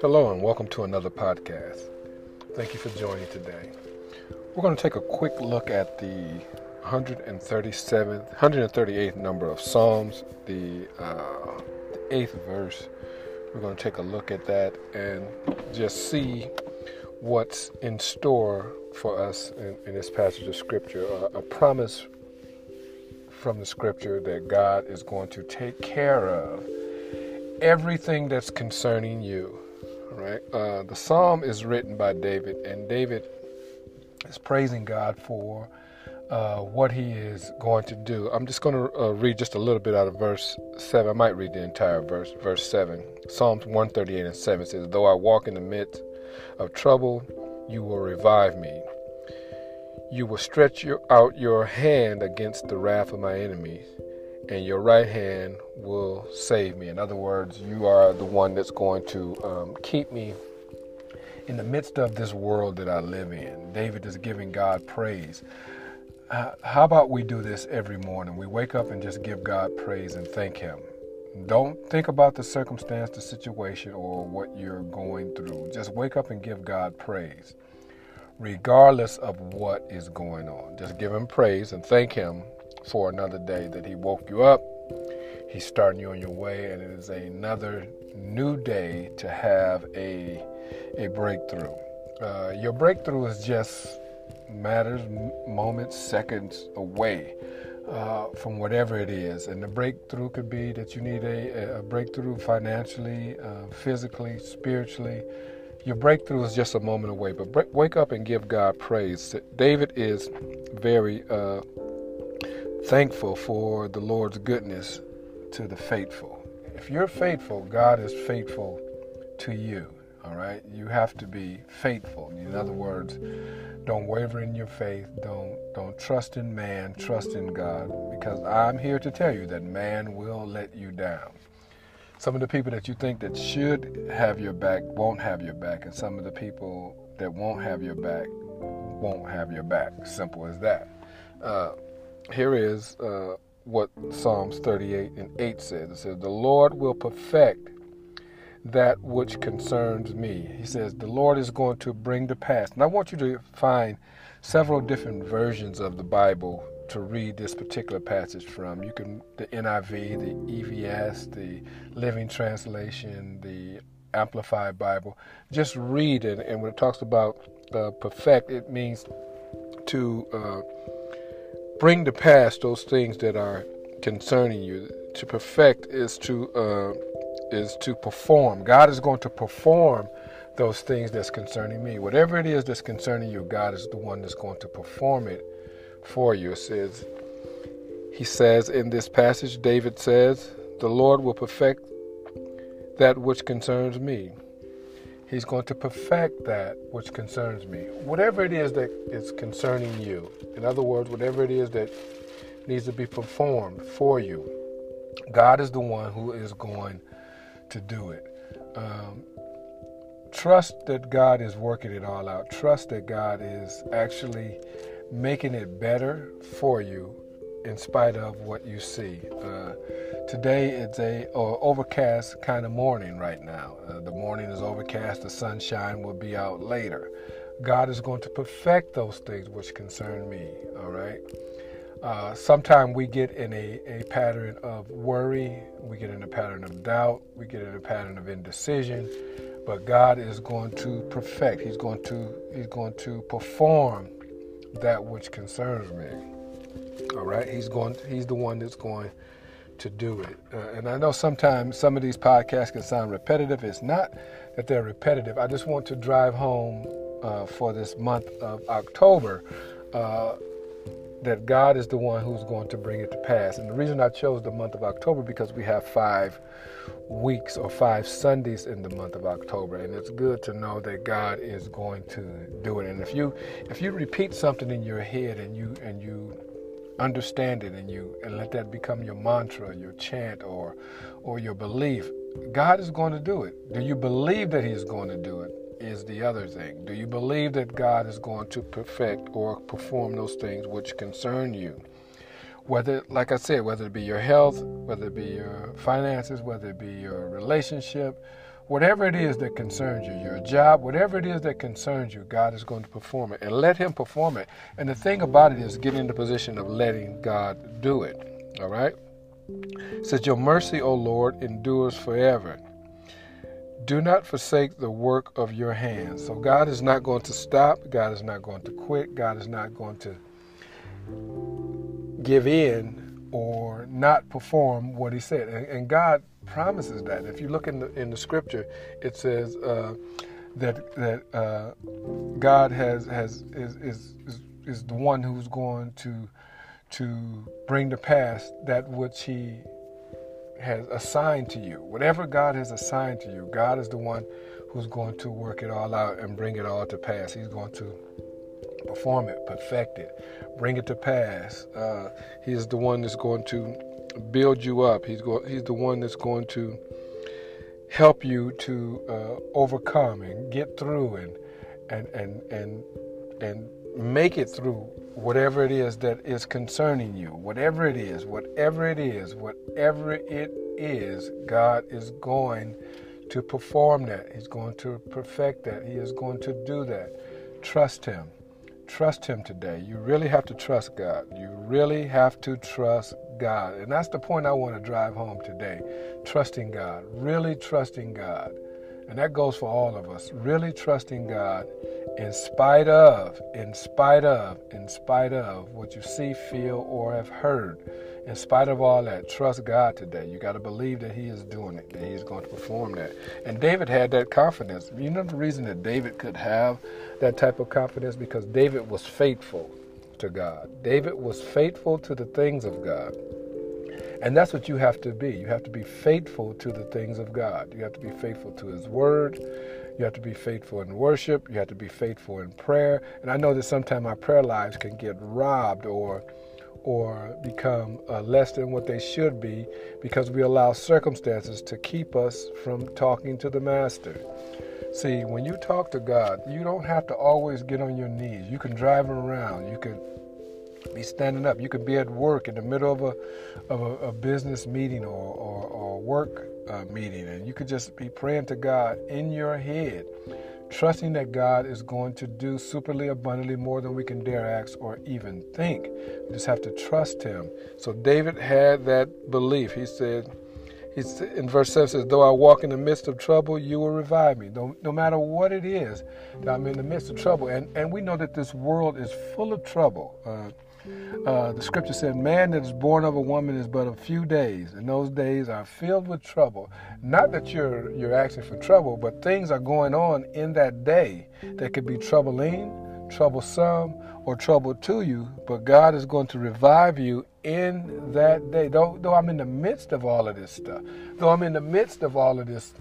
Hello, and welcome to another podcast. Thank you for joining today. We're going to take a quick look at the 137th, 138th number of Psalms, the, uh, the eighth verse. We're going to take a look at that and just see what's in store for us in, in this passage of Scripture. Uh, a promise from the Scripture that God is going to take care of everything that's concerning you right? Uh, the psalm is written by David, and David is praising God for uh, what he is going to do. I'm just going to uh, read just a little bit out of verse 7. I might read the entire verse, verse 7. Psalms 138 and 7 says, Though I walk in the midst of trouble, you will revive me. You will stretch your, out your hand against the wrath of my enemies and your right hand will save me. In other words, you are the one that's going to um, keep me in the midst of this world that I live in. David is giving God praise. Uh, how about we do this every morning? We wake up and just give God praise and thank Him. Don't think about the circumstance, the situation, or what you're going through. Just wake up and give God praise, regardless of what is going on. Just give Him praise and thank Him for another day that He woke you up. He's starting you on your way, and it is another new day to have a a breakthrough. Uh, your breakthrough is just matters, moments, seconds away uh, from whatever it is. And the breakthrough could be that you need a, a breakthrough financially, uh, physically, spiritually. Your breakthrough is just a moment away. But break, wake up and give God praise. David is very uh, thankful for the Lord's goodness to the faithful. If you're faithful, God is faithful to you. All right? You have to be faithful. In other words, don't waver in your faith. Don't don't trust in man, trust in God because I'm here to tell you that man will let you down. Some of the people that you think that should have your back won't have your back and some of the people that won't have your back won't have your back. Simple as that. Uh, here is uh, what Psalms 38 and 8 says. It says, The Lord will perfect that which concerns me. He says, The Lord is going to bring to pass. And I want you to find several different versions of the Bible to read this particular passage from. You can, the NIV, the EVS, the Living Translation, the Amplified Bible. Just read it. And when it talks about uh, perfect, it means to. Uh, bring to pass those things that are concerning you. To perfect is to uh, is to perform. God is going to perform those things that's concerning me. Whatever it is that's concerning you, God is the one that's going to perform it for you. It says he says in this passage, David says, The Lord will perfect that which concerns me. He's going to perfect that which concerns me. Whatever it is that is concerning you, in other words, whatever it is that needs to be performed for you, God is the one who is going to do it. Um, trust that God is working it all out. Trust that God is actually making it better for you in spite of what you see. Uh, today it's a uh, overcast kind of morning right now. Uh, the morning is overcast. The sunshine will be out later. God is going to perfect those things which concern me. All right. Uh, Sometimes we get in a, a pattern of worry, we get in a pattern of doubt, we get in a pattern of indecision, but God is going to perfect. He's going to He's going to perform that which concerns me. All right, he's going. He's the one that's going to do it. Uh, and I know sometimes some of these podcasts can sound repetitive. It's not that they're repetitive. I just want to drive home uh, for this month of October uh, that God is the one who's going to bring it to pass. And the reason I chose the month of October because we have five weeks or five Sundays in the month of October, and it's good to know that God is going to do it. And if you if you repeat something in your head and you and you understand it and you and let that become your mantra, your chant or or your belief, God is going to do it. Do you believe that he is going to do it? Is the other thing. Do you believe that God is going to perfect or perform those things which concern you? whether, like I said, whether it be your health, whether it be your finances, whether it be your relationship, whatever it is that concerns you, your job, whatever it is that concerns you, God is going to perform it. And let Him perform it. And the thing about it is get in the position of letting God do it. All right? It says, Your mercy, O Lord, endures forever. Do not forsake the work of your hands. So God is not going to stop. God is not going to quit. God is not going to give in or not perform what He said. And, God promises that. If you look in the in the Scripture, it says uh, that that uh, God has has is, is is is the one who's going to to bring to pass that which He has assigned to you. Whatever God has assigned to you, God is the one who's going to work it all out and bring it all to pass. He's going to perform it, perfect it, bring it to pass. Uh, he is the one that's going to build you up. He's going. He's the one that's going to help you to uh, overcome and get through and and and and and make it through whatever it is that is concerning you. Whatever it is, whatever it is, whatever it is, God is going to perform that. He's going to perfect that. He is going to do that. Trust Him. Trust Him today. You really have to trust God. You really have to trust God. And that's the point I want to drive home today. Trusting God. Really trusting God. And that goes for all of us. Really trusting God in spite of, in spite of, in spite of what you see, feel, or have heard. In spite of all that, trust God today. You got to believe that He is doing it, that He is going to perform that. And David had that confidence. You know the reason that David could have that type of confidence? Because David was faithful to God. David was faithful to the things of God. And that's what you have to be. You have to be faithful to the things of God. You have to be faithful to His Word. You have to be faithful in worship. You have to be faithful in prayer. And I know that sometimes our prayer lives can get robbed or or become uh, less than what they should be because we allow circumstances to keep us from talking to the Master. See, when you talk to God, you don't have to always get on your knees. You can drive around. You can be standing up. You could be at work in the middle of a of a, a business meeting or or, or work uh, meeting, and you could just be praying to God in your head, trusting that God is going to do superly abundantly more than we can dare ask or even think. We just have to trust Him. So David had that belief. He said. He's in verse 7 says, Though I walk in the midst of trouble, you will revive me. No, no matter what it is that I'm in the midst of trouble. And, and we know that this world is full of trouble. Uh, uh, the scripture said, Man that is born of a woman is but a few days, and those days are filled with trouble. Not that you're you're asking for trouble, but things are going on in that day that could be troubling, troublesome, or trouble to you. But God is going to revive you in that day. Though, though I'm in the midst of all of this stuff, though I'm in the midst of all of this,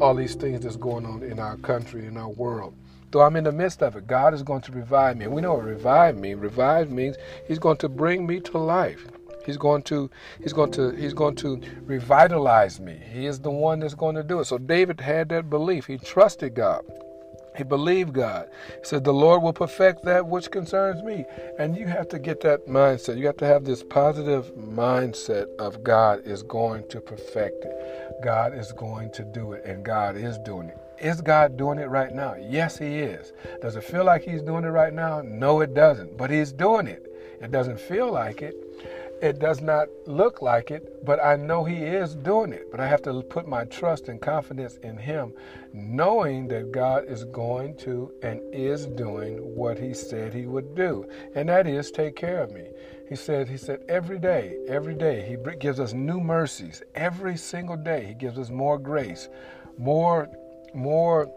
all these things that's going on in our country, in our world. Though I'm in the midst of it, God is going to revive me. We know what revive means. Revive means He's going to bring me to life. He's going to he's going to he's going to revitalize me. He is the one that's going to do it. So David had that belief. He trusted God. He believed God. He said, The Lord will perfect that which concerns me. And you have to get that mindset. You have to have this positive mindset of God is going to perfect it. God is going to do it, and God is doing it. Is God doing it right now? Yes, He is. Does it feel like He's doing it right now? No, it doesn't. But He's doing it. It doesn't feel like it. It does not look like it, but I know He is doing it. But I have to put my trust and confidence in Him, knowing that God is going to and is doing what He said He would do, and that is take care of me. He said, He said, every day, every day, He gives us new mercies. Every single day, He gives us more grace, more more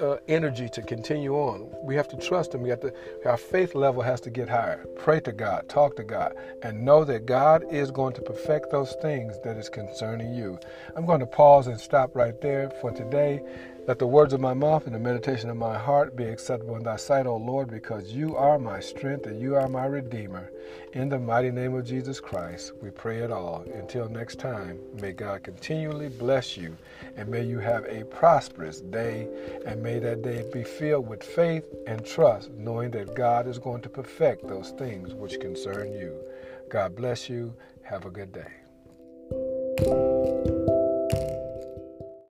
uh, energy to continue on. We have to trust Him. We have to. Our faith level has to get higher. Pray to God, talk to God, and know that God is going to perfect those things that is concerning you. I'm going to pause and stop right there for today. Let the words of my mouth and the meditation of my heart be acceptable in thy sight, O Lord, because you are my strength and you are my redeemer. In the mighty name of Jesus Christ, we pray it all. Until next time, may God continually bless you and may you have a prosperous day and may that day be filled with faith and trust, knowing that God is going to perfect those things which concern you. God bless you. Have a good day.